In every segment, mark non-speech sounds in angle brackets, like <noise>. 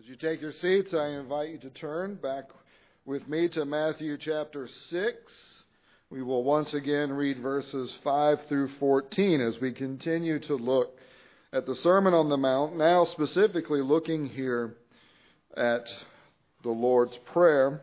As you take your seats, I invite you to turn back with me to Matthew chapter 6. We will once again read verses 5 through 14 as we continue to look at the Sermon on the Mount, now specifically looking here at the Lord's Prayer.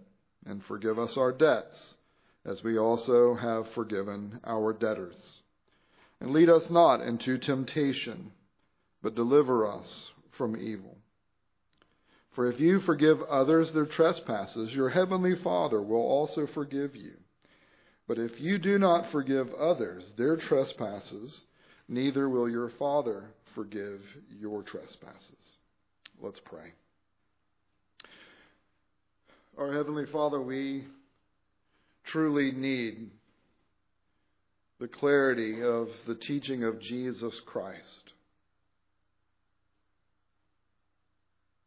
and forgive us our debts, as we also have forgiven our debtors. And lead us not into temptation, but deliver us from evil. For if you forgive others their trespasses, your heavenly Father will also forgive you. But if you do not forgive others their trespasses, neither will your Father forgive your trespasses. Let's pray. Our Heavenly Father, we truly need the clarity of the teaching of Jesus Christ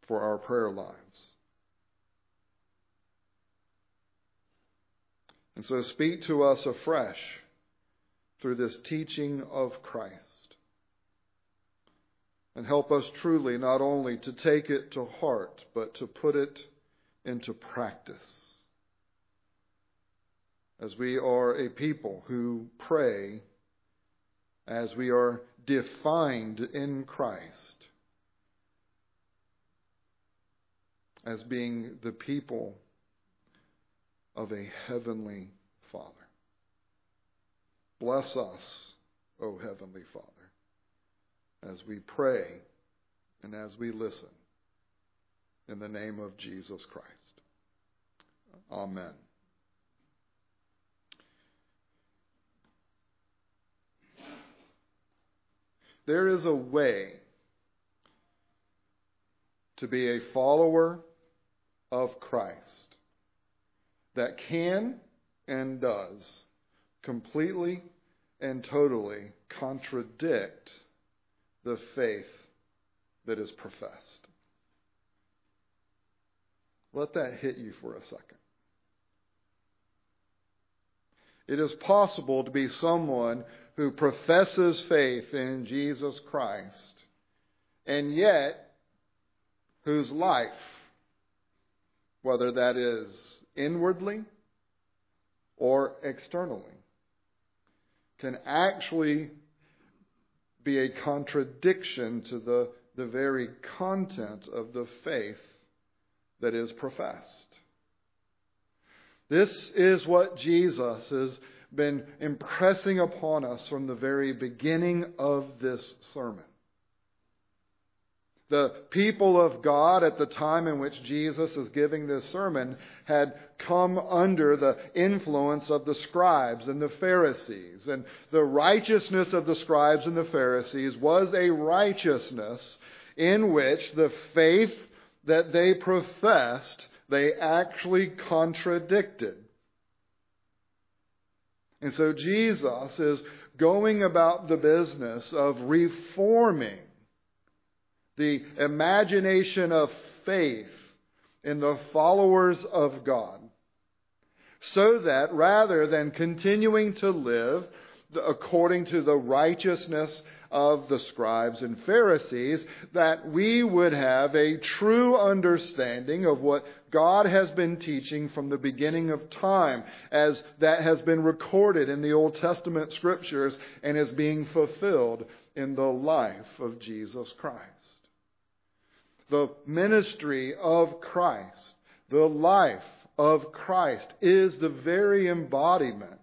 for our prayer lives. And so speak to us afresh through this teaching of Christ. And help us truly not only to take it to heart, but to put it into practice. As we are a people who pray as we are defined in Christ as being the people of a heavenly Father. Bless us, O Heavenly Father, as we pray and as we listen in the name of Jesus Christ. Amen. There is a way to be a follower of Christ that can and does completely and totally contradict the faith that is professed. Let that hit you for a second. It is possible to be someone who professes faith in Jesus Christ and yet whose life, whether that is inwardly or externally, can actually be a contradiction to the, the very content of the faith that is professed. This is what Jesus has been impressing upon us from the very beginning of this sermon. The people of God at the time in which Jesus is giving this sermon had come under the influence of the scribes and the Pharisees. And the righteousness of the scribes and the Pharisees was a righteousness in which the faith that they professed, they actually contradicted. And so Jesus is going about the business of reforming the imagination of faith in the followers of God so that rather than continuing to live according to the righteousness of the scribes and Pharisees, that we would have a true understanding of what God has been teaching from the beginning of time, as that has been recorded in the Old Testament scriptures and is being fulfilled in the life of Jesus Christ. The ministry of Christ, the life of Christ, is the very embodiment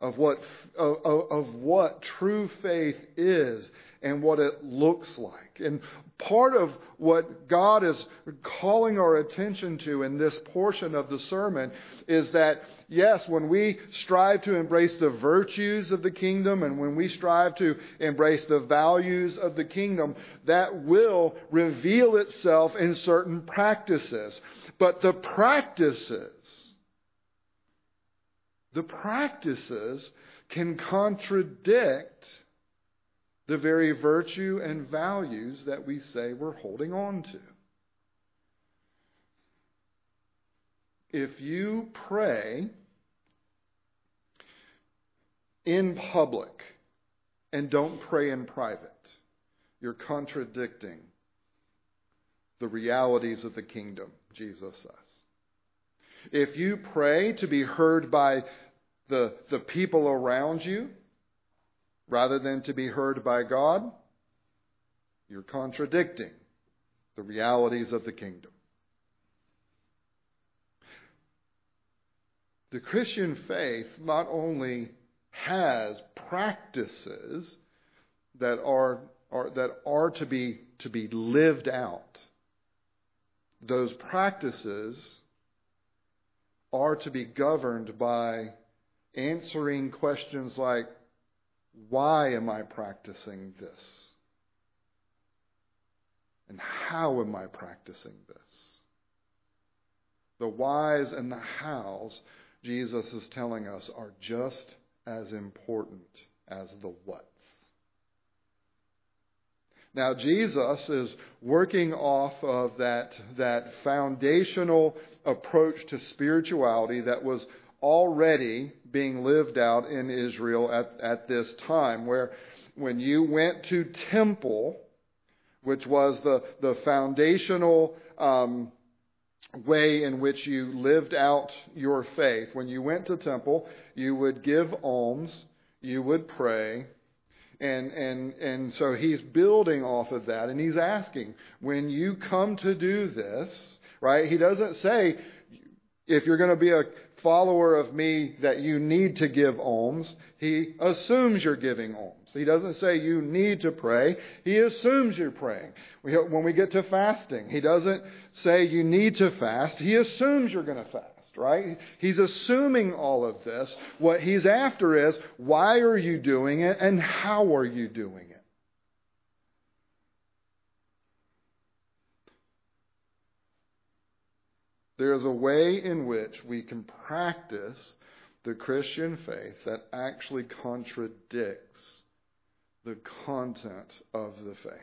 of what, of, of what true faith is and what it looks like. And part of what God is calling our attention to in this portion of the sermon is that, yes, when we strive to embrace the virtues of the kingdom and when we strive to embrace the values of the kingdom, that will reveal itself in certain practices. But the practices the practices can contradict the very virtue and values that we say we're holding on to. If you pray in public and don't pray in private, you're contradicting the realities of the kingdom, Jesus says. If you pray to be heard by the, the people around you rather than to be heard by God, you're contradicting the realities of the kingdom. The Christian faith not only has practices that are, are, that are to, be, to be lived out, those practices are to be governed by answering questions like, why am I practicing this? And how am I practicing this? The whys and the hows, Jesus is telling us, are just as important as the whats. Now, Jesus is working off of that, that foundational approach to spirituality that was already being lived out in Israel at, at this time, where when you went to temple, which was the, the foundational um, way in which you lived out your faith, when you went to temple, you would give alms, you would pray, and, and, and so he's building off of that, and he's asking, when you come to do this, right? He doesn't say, if you're going to be a follower of me that you need to give alms. He assumes you're giving alms. He doesn't say you need to pray. He assumes you're praying. When we get to fasting, he doesn't say you need to fast. He assumes you're going to fast, right? He's assuming all of this. What he's after is why are you doing it and how are you doing it? There is a way in which we can practice the Christian faith that actually contradicts the content of the faith.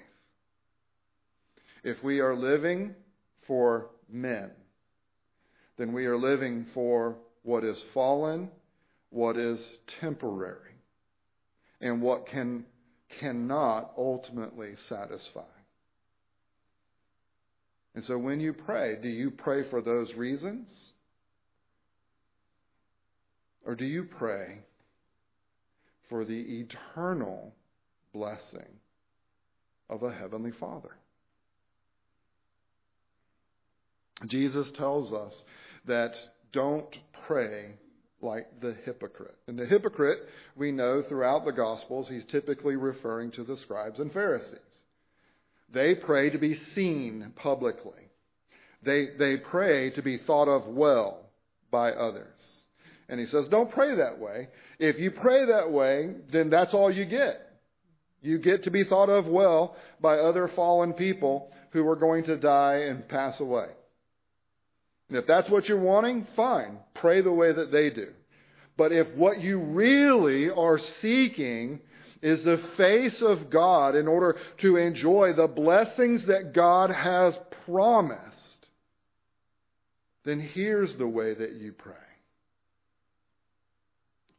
If we are living for men, then we are living for what is fallen, what is temporary, and what can cannot ultimately satisfy. And so when you pray, do you pray for those reasons? Or do you pray for the eternal blessing of a Heavenly Father? Jesus tells us that don't pray like the hypocrite. And the hypocrite, we know throughout the Gospels, he's typically referring to the scribes and Pharisees. They pray to be seen publicly. They, they pray to be thought of well by others. And he says, don't pray that way. If you pray that way, then that's all you get. You get to be thought of well by other fallen people who are going to die and pass away. And if that's what you're wanting, fine. Pray the way that they do. But if what you really are seeking is the face of God in order to enjoy the blessings that God has promised, then here's the way that you pray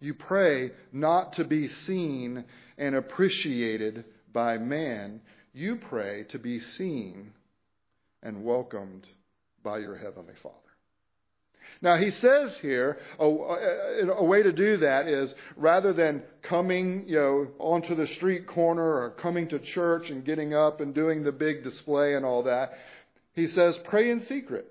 You pray not to be seen and appreciated by man. You pray to be seen and welcomed by your Heavenly Father. Now, he says here a, a, way to do that is rather than coming, you know, onto the street corner or coming to church and getting up and doing the big display and all that, he says pray in secret.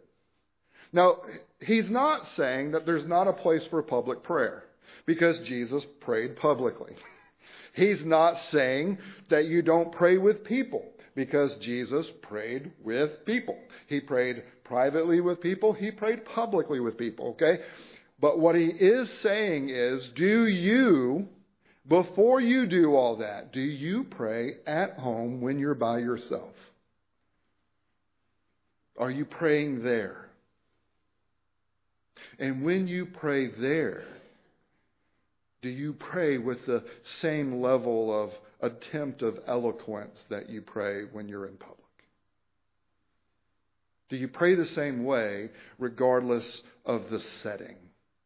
Now, he's not saying that there's not a place for public prayer because Jesus prayed publicly. <laughs> He's not saying that you don't pray with people because Jesus prayed with people. He prayed privately with people, he prayed publicly with people, okay? But what he is saying is, do you, before you do all that, do you pray at home when you're by yourself? Are you praying there? And when you pray there, do you pray with the same level of attempt of eloquence that you pray when you're in public? Do you pray the same way regardless of the setting?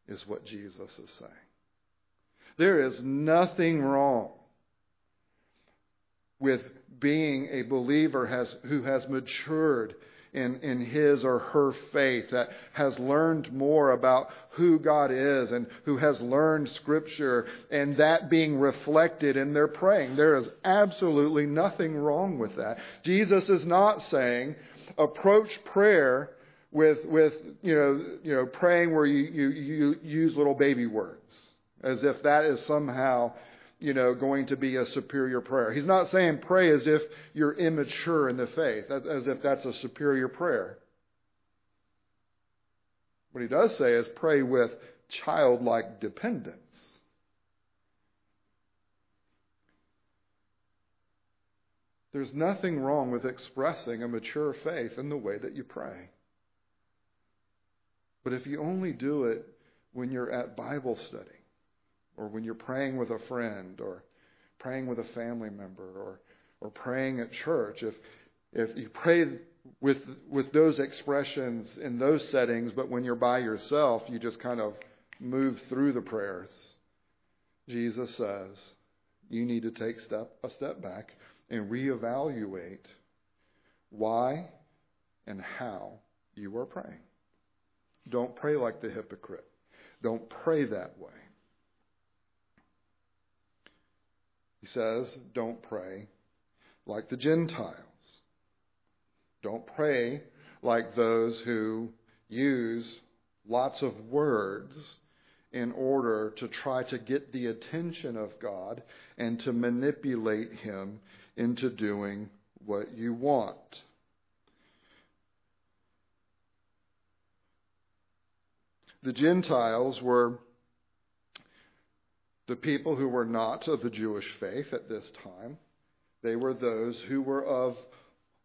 Is what Jesus is saying. There is nothing wrong with being a believer has, who has matured in, in his or her faith, that has learned more about who God is and who has learned Scripture, and that being reflected in their praying. There is absolutely nothing wrong with that. Jesus is not saying, approach prayer with, with you, know, you know, praying where you, you, you use little baby words, as if that is somehow you know, going to be a superior prayer. He's not saying pray as if you're immature in the faith, as if that's a superior prayer. What he does say is pray with childlike dependence. There's nothing wrong with expressing a mature faith in the way that you pray. But if you only do it when you're at Bible study, or when you're praying with a friend or praying with a family member or or praying at church if if you pray with with those expressions in those settings but when you're by yourself you just kind of move through the prayers. Jesus says you need to take step a step back and reevaluate why and how you are praying. Don't pray like the hypocrite. Don't pray that way He says, don't pray like the Gentiles. Don't pray like those who use lots of words in order to try to get the attention of God and to manipulate Him into doing what you want. The Gentiles were the people who were not of the Jewish faith at this time, they were those who were of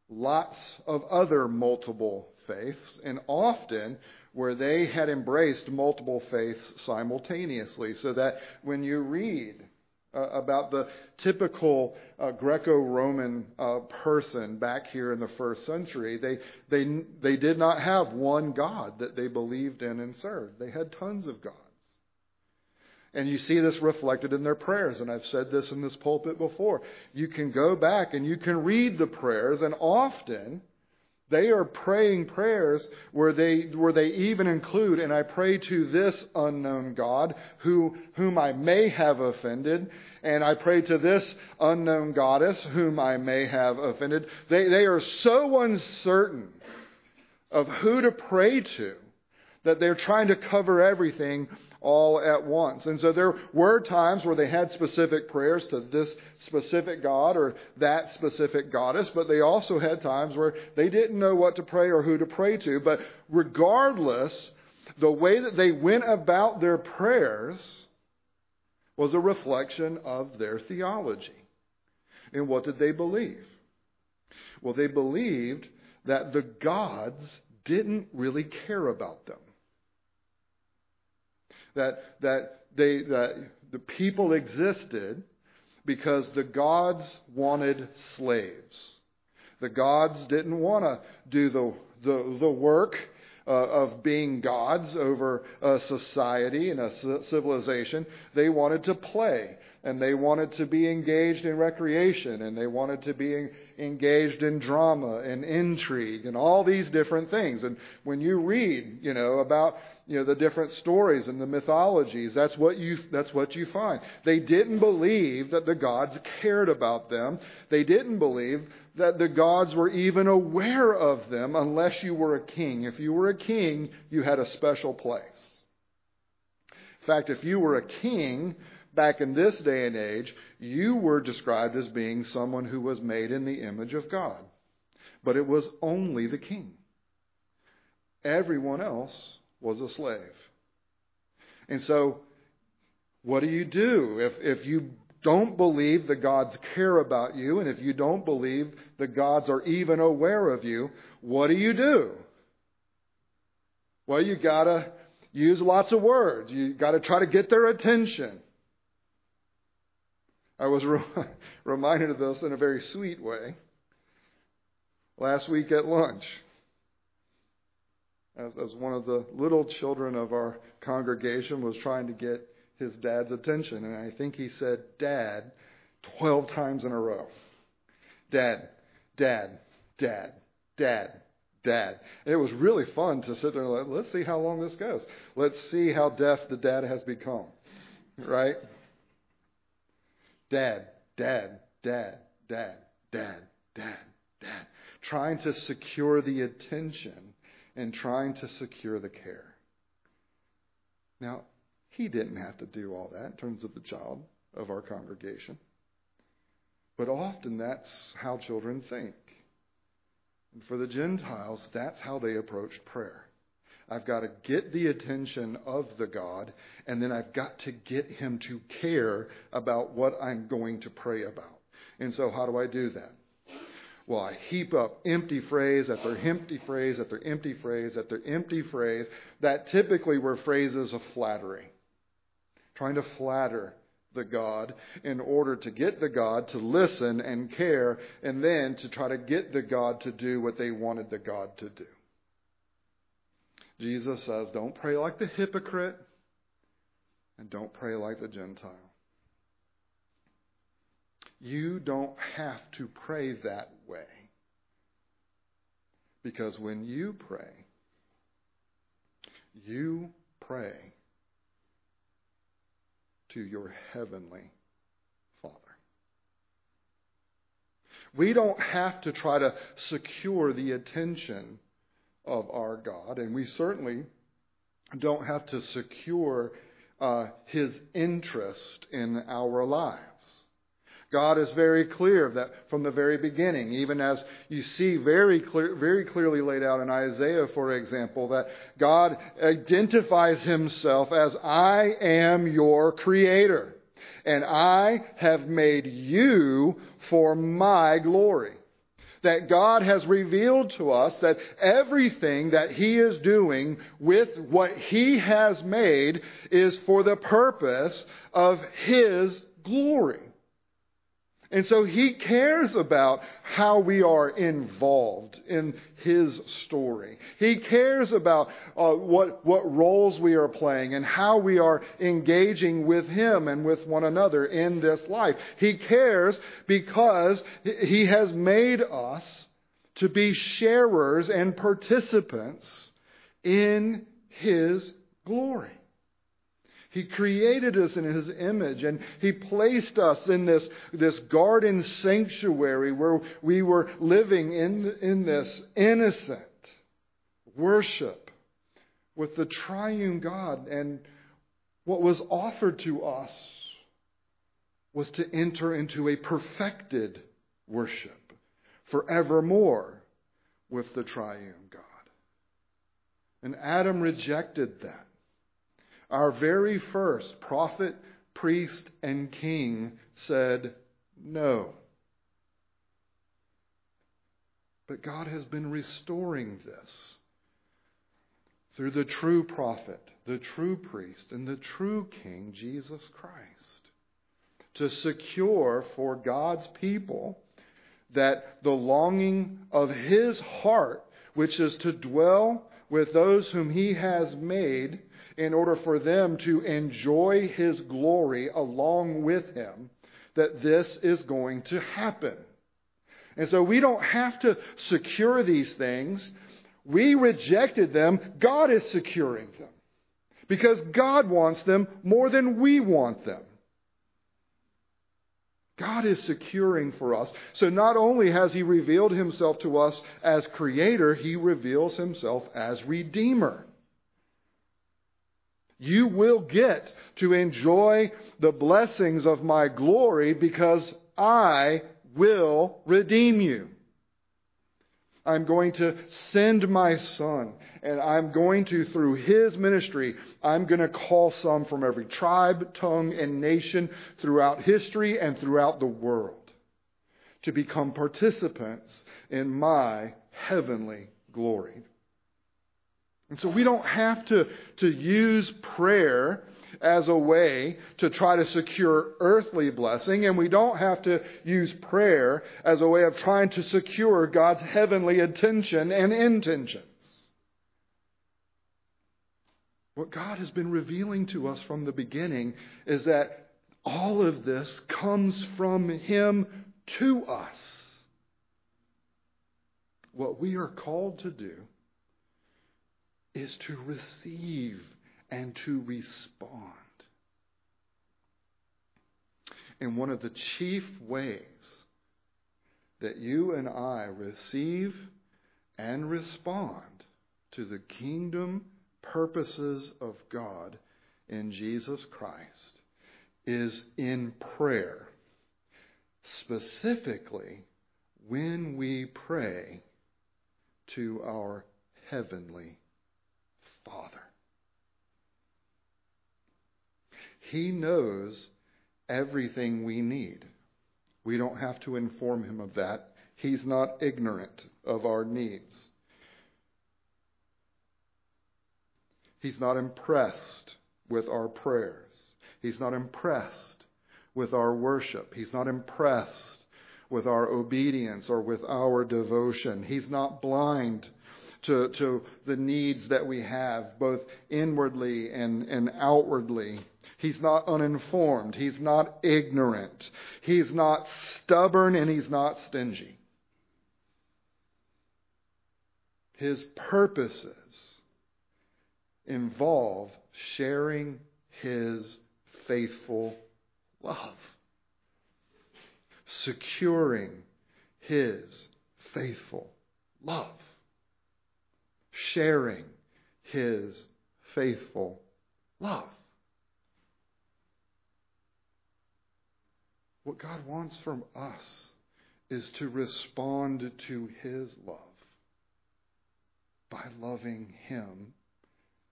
lots of other multiple faiths, and often where they had embraced multiple faiths simultaneously. So that when you read uh, about the typical uh, Greco-Roman uh, person back here in the first century, they they they did not have one God that they believed in and served. They had tons of gods. And you see this reflected in their prayers. And I've said this in this pulpit before. You can go back and you can read the prayers, and often they are praying prayers where they, where they even include, and I pray to this unknown God who, whom I may have offended, and I pray to this unknown goddess whom I may have offended. They, they are so uncertain of who to pray to that they're trying to cover everything all at once. And so there were times where they had specific prayers to this specific God or that specific goddess, but they also had times where they didn't know what to pray or who to pray to. But regardless, the way that they went about their prayers was a reflection of their theology. And what did they believe? Well, they believed that the gods didn't really care about them that, that, they, that the people existed because the gods wanted slaves. The gods didn't want to do the, the, the work uh, of being gods over a society and a civilization. They wanted to play and they wanted to be engaged in recreation and they wanted to be engaged in drama and intrigue and all these different things. And when you read, you know, about you know the different stories and the mythologies, that's what you that's what you find. They didn't believe that the gods cared about them. They didn't believe that the gods were even aware of them unless you were a king. If you were a king, you had a special place. In fact, if you were a king, back in this day and age, you were described as being someone who was made in the image of God. But it was only the king. Everyone else was a slave. And so, what do you do if, if you don't believe the gods care about you, and if you don't believe the gods are even aware of you, what do you do? Well, you gotta use lots of words. You gotta try to get their attention. I was re- <laughs> reminded of this in a very sweet way last week at lunch. As, as one of the little children of our congregation was trying to get his dad's attention, and I think he said, Dad, 12 times in a row. Dad, Dad, Dad, Dad, Dad. It was really fun to sit there and like, let's see how long this goes. Let's see how deaf the dad has become. Right? Dad, dad, dad, dad, dad, dad, dad. Trying to secure the attention and trying to secure the care. Now, he didn't have to do all that in terms of the child of our congregation. But often that's how children think. And for the Gentiles, that's how they approached prayer. I've got to get the attention of the God, and then I've got to get him to care about what I'm going to pray about. And so, how do I do that? Well, I heap up empty phrase after empty phrase after empty phrase after empty phrase that typically were phrases of flattery, trying to flatter the God in order to get the God to listen and care, and then to try to get the God to do what they wanted the God to do. Jesus says, don't pray like the hypocrite and don't pray like the Gentile. You don't have to pray that way. Because when you pray, you pray to your heavenly Father. We don't have to try to secure the attention of our God, and we certainly don't have to secure uh, his interest in our lives. God is very clear that from the very beginning, even as you see very clear, very clearly laid out in Isaiah, for example, that God identifies himself as I am your creator, and I have made you for my glory that God has revealed to us that everything that He is doing with what He has made is for the purpose of His glory. And so he cares about how we are involved in his story. He cares about uh, what, what roles we are playing and how we are engaging with him and with one another in this life. He cares because he has made us to be sharers and participants in his glory. He created us in His image and He placed us in this, this garden sanctuary where we were living in, in this innocent worship with the triune God. And what was offered to us was to enter into a perfected worship forevermore with the triune God. And Adam rejected that. Our very first prophet, priest, and king said no. But God has been restoring this through the true prophet, the true priest, and the true king, Jesus Christ, to secure for God's people that the longing of his heart, which is to dwell with those whom he has made in order for them to enjoy his glory along with him, that this is going to happen. And so we don't have to secure these things. We rejected them. God is securing them because God wants them more than we want them. God is securing for us. So not only has He revealed Himself to us as Creator, He reveals Himself as Redeemer. You will get to enjoy the blessings of my glory because I will redeem you. I'm going to send my son, and I'm going to, through his ministry, I'm going to call some from every tribe, tongue, and nation throughout history and throughout the world to become participants in my heavenly glory. And so we don't have to, to use prayer as a way to try to secure earthly blessing, and we don't have to use prayer as a way of trying to secure God's heavenly attention and intentions. What God has been revealing to us from the beginning is that all of this comes from Him to us. What we are called to do is to receive and to respond. And one of the chief ways that you and I receive and respond to the kingdom purposes of God in Jesus Christ is in prayer. Specifically, when we pray to our Heavenly Father. He knows everything we need. We don't have to inform him of that. He's not ignorant of our needs. He's not impressed with our prayers. He's not impressed with our worship. He's not impressed with our obedience or with our devotion. He's not blind to, to the needs that we have, both inwardly and, and outwardly. He's not uninformed. He's not ignorant. He's not stubborn and he's not stingy. His purposes involve sharing his faithful love, securing his faithful love, sharing his faithful love. What God wants from us is to respond to His love by loving Him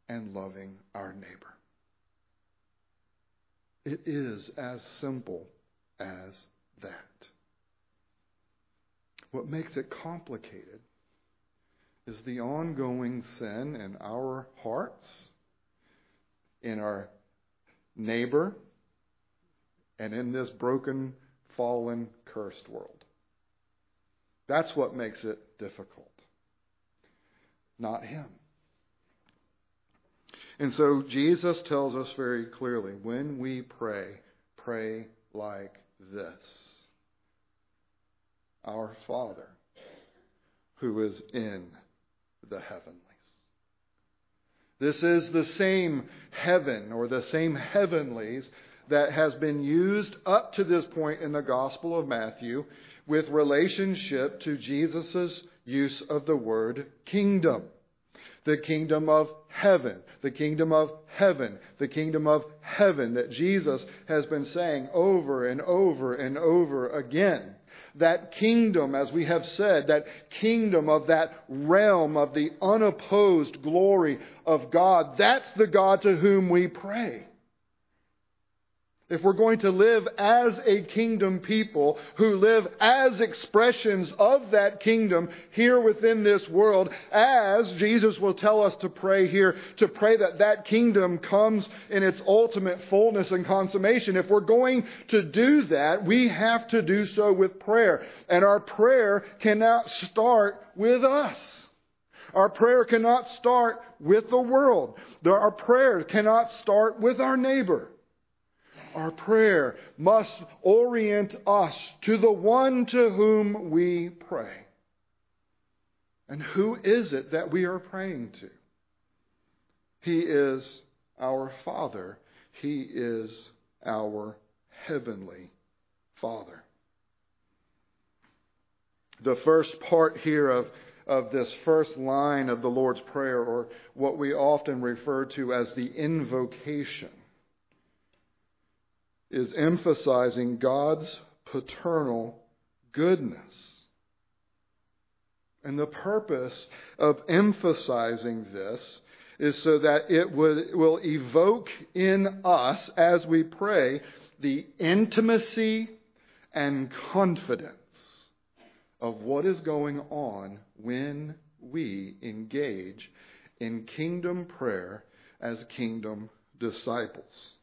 and loving our neighbor. It is as simple as that. What makes it complicated is the ongoing sin in our hearts, in our neighbor, and in this broken, fallen, cursed world. That's what makes it difficult, not Him. And so Jesus tells us very clearly when we pray, pray like this Our Father, who is in the heavenlies. This is the same heaven or the same heavenlies that has been used up to this point in the Gospel of Matthew with relationship to Jesus' use of the word kingdom. The kingdom of heaven, the kingdom of heaven, the kingdom of heaven that Jesus has been saying over and over and over again. That kingdom, as we have said, that kingdom of that realm of the unopposed glory of God, that's the God to whom we pray. If we're going to live as a kingdom people who live as expressions of that kingdom here within this world, as Jesus will tell us to pray here, to pray that that kingdom comes in its ultimate fullness and consummation, if we're going to do that, we have to do so with prayer. And our prayer cannot start with us. Our prayer cannot start with the world. Our prayer cannot start with our neighbor. Our prayer must orient us to the one to whom we pray. And who is it that we are praying to? He is our Father. He is our Heavenly Father. The first part here of, of this first line of the Lord's Prayer, or what we often refer to as the invocation, is emphasizing God's paternal goodness. And the purpose of emphasizing this is so that it will evoke in us, as we pray, the intimacy and confidence of what is going on when we engage in kingdom prayer as kingdom disciples.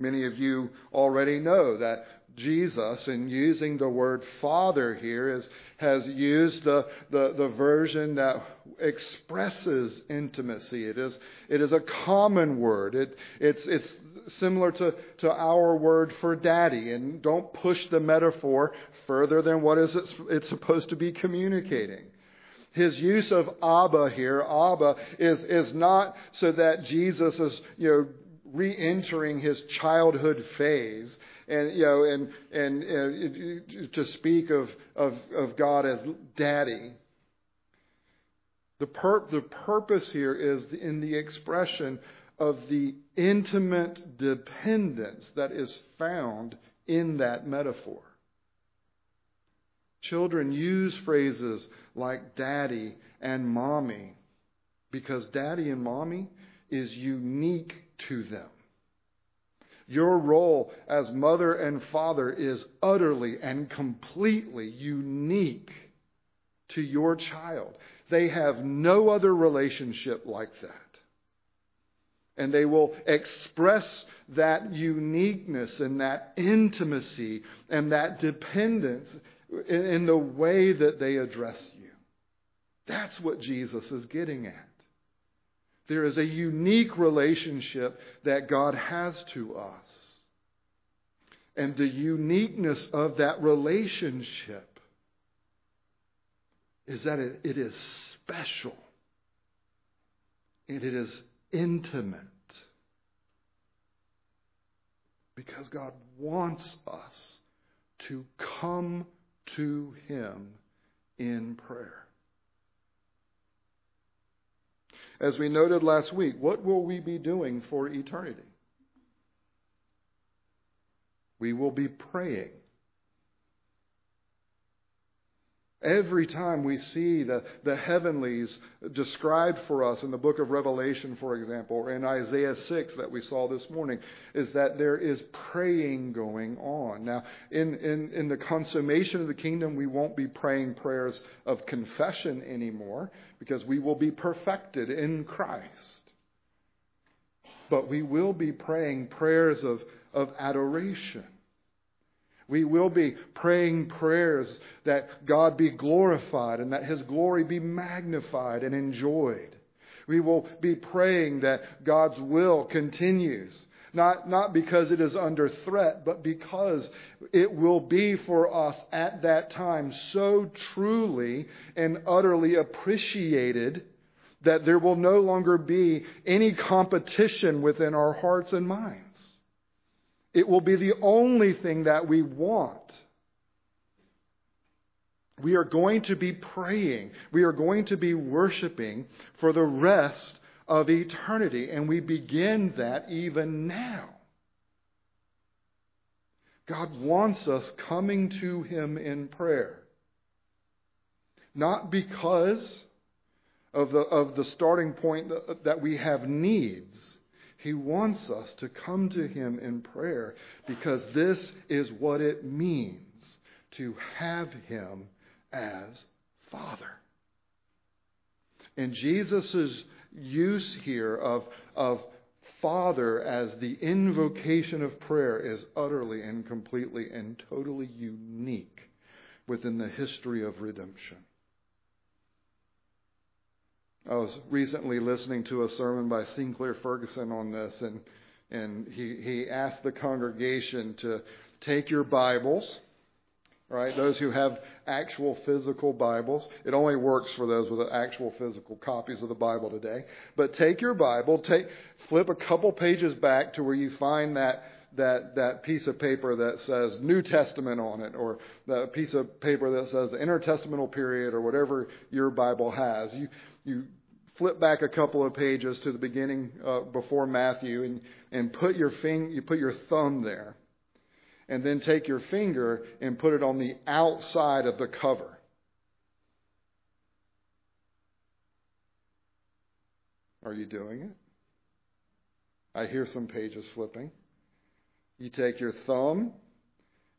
Many of you already know that Jesus, in using the word Father here, is, has used the, the, the version that expresses intimacy. It is, it is a common word. It, it's, it's similar to, to our word for daddy. And don't push the metaphor further than what is it, it's supposed to be communicating. His use of Abba here, Abba, is, is not so that Jesus is, you know, re-entering his childhood phase and you know and and to speak of, of of God as daddy. The pur- the purpose here is in the expression of the intimate dependence that is found in that metaphor. Children use phrases like daddy and mommy because daddy and mommy is unique to them. Your role as mother and father is utterly and completely unique to your child. They have no other relationship like that. And they will express that uniqueness and that intimacy and that dependence in the way that they address you. That's what Jesus is getting at. There is a unique relationship that God has to us. And the uniqueness of that relationship is that it, it is special and it is intimate. Because God wants us to come to Him in prayer. As we noted last week, what will we be doing for eternity? We will be praying. Every time we see the, the heavenlies described for us in the book of Revelation, for example, or in Isaiah 6 that we saw this morning, is that there is praying going on. Now, in, in, in the consummation of the kingdom, we won't be praying prayers of confession anymore because we will be perfected in Christ. But we will be praying prayers of, of adoration we will be praying prayers that God be glorified and that His glory be magnified and enjoyed. We will be praying that God's will continues. Not, not because it is under threat, but because it will be for us at that time so truly and utterly appreciated that there will no longer be any competition within our hearts and minds. It will be the only thing that we want. We are going to be praying. We are going to be worshiping for the rest of eternity. And we begin that even now. God wants us coming to Him in prayer. Not because of the, of the starting point that, we have needs, he wants us to come to Him in prayer because this is what it means to have Him as Father. And Jesus' use here of, of Father as the invocation of prayer is utterly and completely and totally unique within the history of redemption. I was recently listening to a sermon by Sinclair Ferguson on this, and and he, he asked the congregation to take your Bibles, right? Those who have actual physical Bibles. It only works for those with actual physical copies of the Bible today. But take your Bible, take flip a couple pages back to where you find that that that piece of paper that says New Testament on it, or that piece of paper that says intertestamental period, or whatever your Bible has. You you flip back a couple of pages to the beginning uh, before Matthew, and and put your fing- you put your thumb there, and then take your finger and put it on the outside of the cover. Are you doing it? I hear some pages flipping. You take your thumb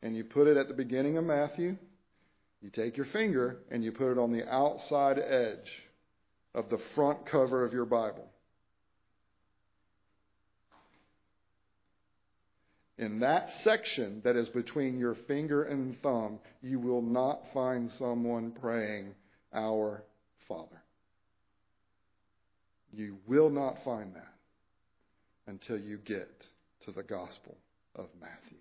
and you put it at the beginning of Matthew. You take your finger and you put it on the outside edge of the front cover of your Bible. In that section that is between your finger and thumb, you will not find someone praying, Our Father. You will not find that until you get to the Gospel of Matthew.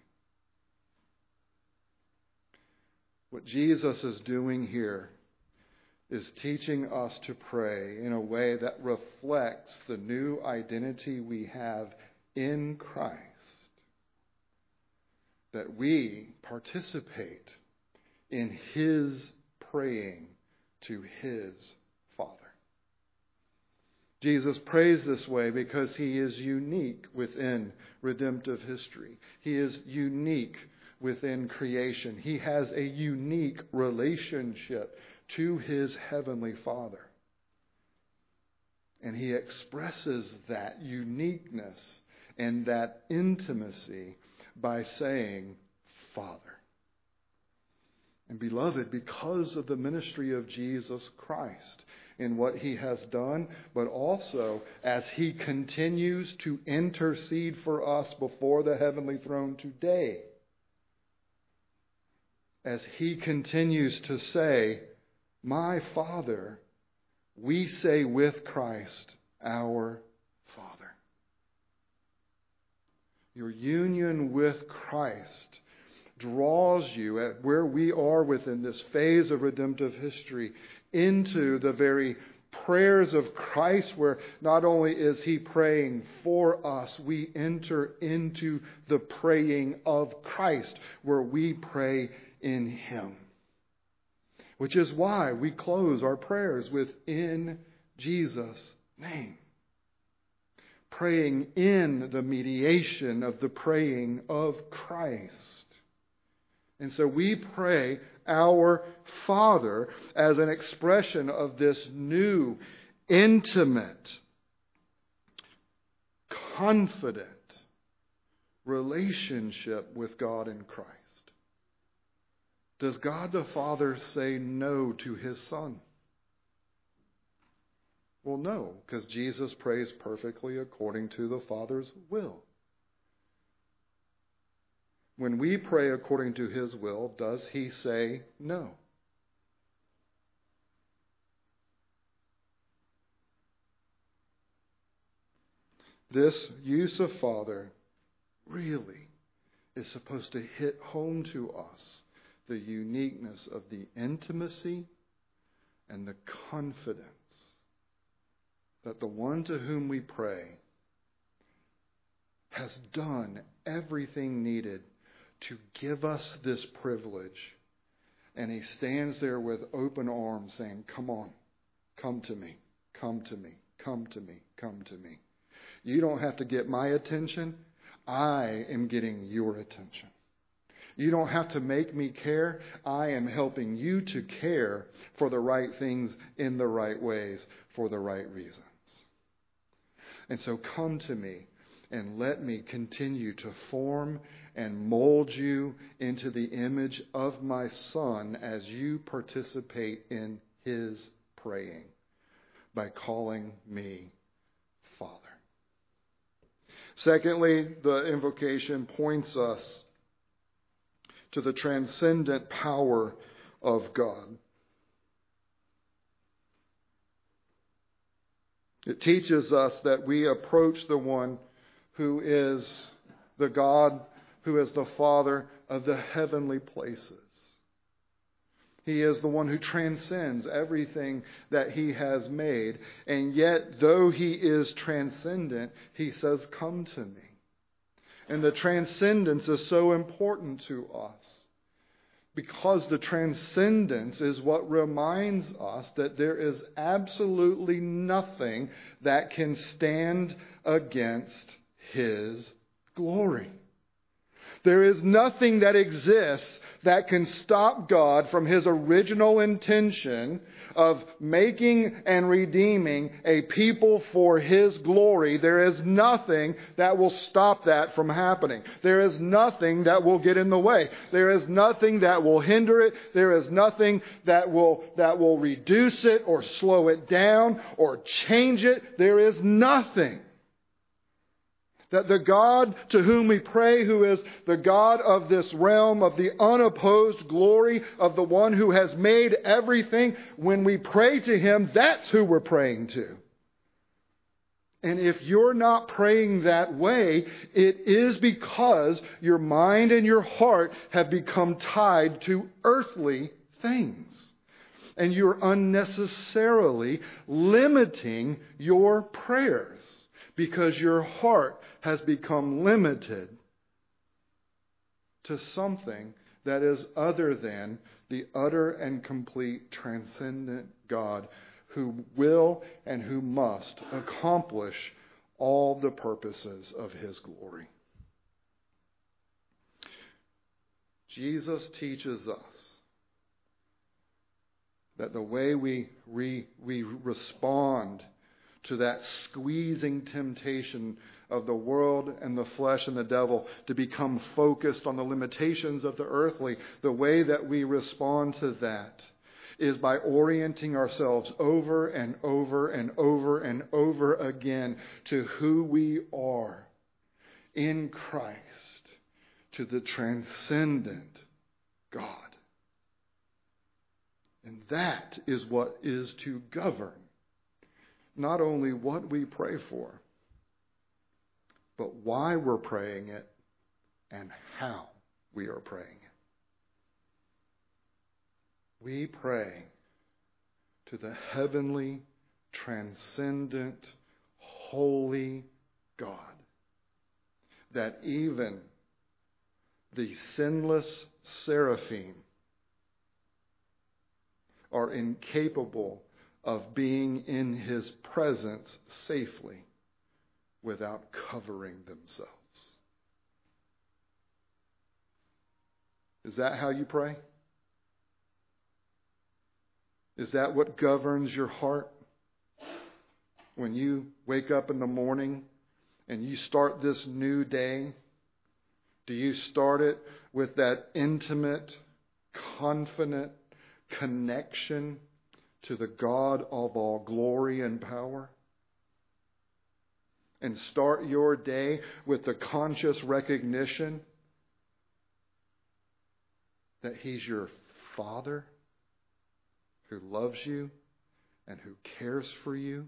What Jesus is doing here is teaching us to pray in a way that reflects the new identity we have in Christ. That we participate in His praying to His. Jesus prays this way because He is unique within redemptive history. He is unique within creation. He has a unique relationship to his heavenly Father. And he expresses that uniqueness and that intimacy by saying, Father. And beloved, because of the ministry of Jesus Christ in what he has done, but also as he continues to intercede for us before the heavenly throne today, as he continues to say, my Father, we say with Christ, our Father. Your union with Christ draws you at where we are within this phase of redemptive history into the very prayers of Christ, where not only is He praying for us, we enter into the praying of Christ, where we pray in Him which is why we close our prayers with in Jesus' name. Praying in the mediation of the praying of Christ. And so we pray our Father as an expression of this new, intimate, confident relationship with God in Christ. Does God the Father say no to his Son? Well, no, because Jesus prays perfectly according to the Father's will. When we pray according to his will, does he say no? This use of Father really is supposed to hit home to us the uniqueness of the intimacy and the confidence that the one to whom we pray has done everything needed to give us this privilege. And he stands there with open arms saying, Come on, come to me, come to me, come to me, come to me. You don't have to get my attention. I am getting your attention. You don't have to make me care. I am helping you to care for the right things in the right ways for the right reasons. And so come to me and let me continue to form and mold you into the image of my Son as you participate in his praying by calling me Father. Secondly, the invocation points us to the transcendent power of God. It teaches us that we approach the one who is the God, who is the Father of the heavenly places. He is the one who transcends everything that he has made. And yet, though he is transcendent, he says, Come to me. And the transcendence is so important to us because the transcendence is what reminds us that there is absolutely nothing that can stand against his glory. There is nothing that exists that can stop God from his original intention of making and redeeming a people for his glory. There is nothing that will stop that from happening. There is nothing that will get in the way. There is nothing that will hinder it. There is nothing that will, that will reduce it or slow it down or change it. There is nothing. That the God to whom we pray, who is the God of this realm, of the unopposed glory of the one who has made everything, when we pray to him, that's who we're praying to. And if you're not praying that way, it is because your mind and your heart have become tied to earthly things. And you're unnecessarily limiting your prayers because your heart has become limited to something that is other than the utter and complete transcendent God who will and who must accomplish all the purposes of his glory. Jesus teaches us that the way we, re, we respond to that squeezing temptation of the world and the flesh and the devil to become focused on the limitations of the earthly, the way that we respond to that is by orienting ourselves over and over and over and over again to who we are in Christ, to the transcendent God. And that is what is to govern not only what we pray for, but why we're praying it and how we are praying it. We pray to the heavenly, transcendent, holy God that even the sinless seraphim are incapable of being in his presence safely without covering themselves. Is that how you pray? Is that what governs your heart? When you wake up in the morning and you start this new day, do you start it with that intimate, confident connection to the God of all glory and power? and start your day with the conscious recognition that He's your Father who loves you and who cares for you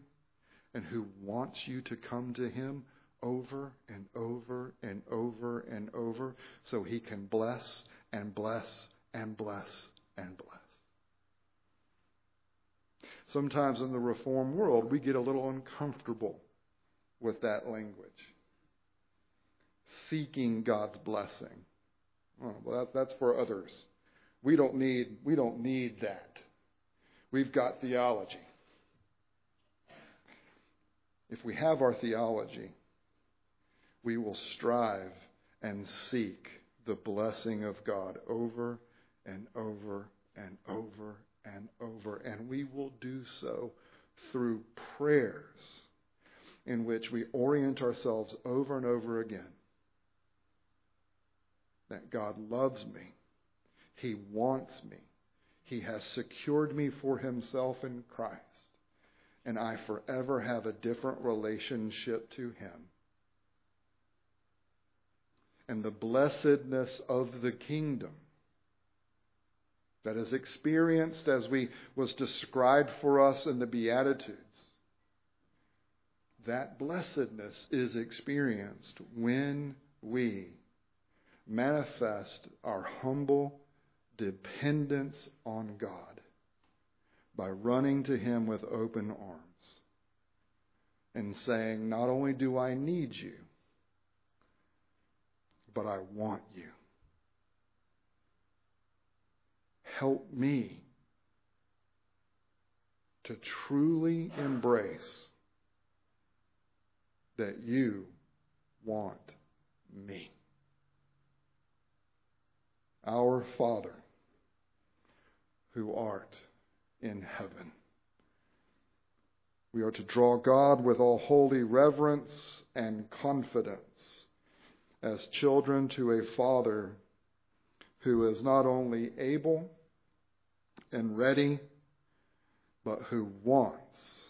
and who wants you to come to Him over and over and over and over so He can bless and bless and bless and bless. Sometimes in the reform world, we get a little uncomfortable with that language. Seeking God's blessing. Oh, well, that, that's for others. We don't need we don't need that. We've got theology. If we have our theology, we will strive and seek the blessing of God over and over and over and over. And we will do so through prayers in which we orient ourselves over and over again that God loves me, He wants me, He has secured me for Himself in Christ, and I forever have a different relationship to Him. And the blessedness of the kingdom that is experienced as we was described for us in the beatitudes that blessedness is experienced when we manifest our humble dependence on God by running to Him with open arms and saying, Not only do I need you, but I want you. Help me to truly embrace that you want me. Our Father, who art in heaven. We are to draw God with all holy reverence and confidence as children to a Father who is not only able and ready, but who wants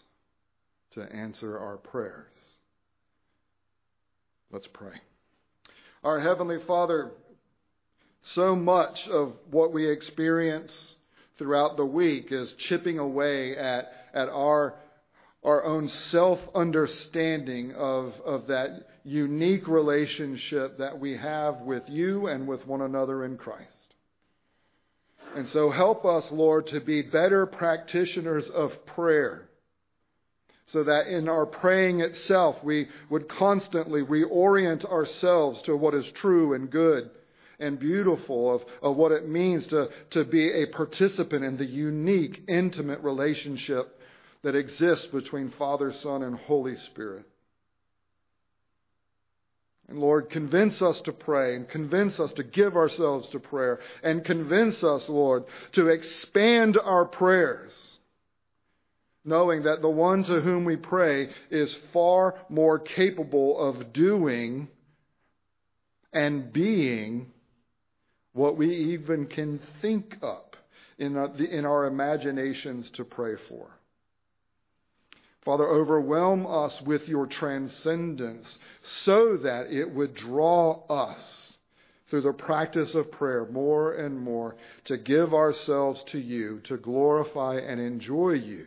to answer our prayers. Let's pray. Our Heavenly Father, so much of what we experience throughout the week is chipping away at, at our, our own self understanding of, of that unique relationship that we have with you and with one another in Christ. And so help us, Lord, to be better practitioners of prayer so that in our praying itself we would constantly reorient ourselves to what is true and good and beautiful of, of what it means to, to be a participant in the unique, intimate relationship that exists between Father, Son, and Holy Spirit. And Lord, convince us to pray and convince us to give ourselves to prayer and convince us, Lord, to expand our prayers, knowing that the one to whom we pray is far more capable of doing and being what we even can think up in, uh, in our imaginations to pray for. Father, overwhelm us with your transcendence so that it would draw us through the practice of prayer more and more to give ourselves to you, to glorify and enjoy you,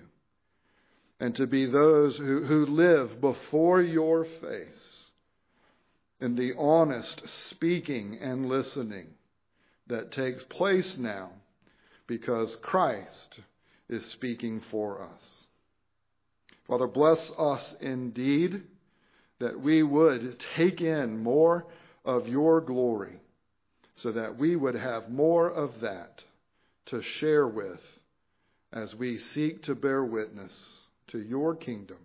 and to be those who, who live before your face in the honest speaking and listening that takes place now because Christ is speaking for us. Father, bless us indeed that we would take in more of your glory so that we would have more of that to share with as we seek to bear witness to your kingdom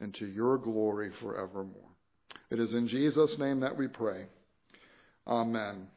and to your glory forevermore. It is in Jesus' name that we pray. Amen.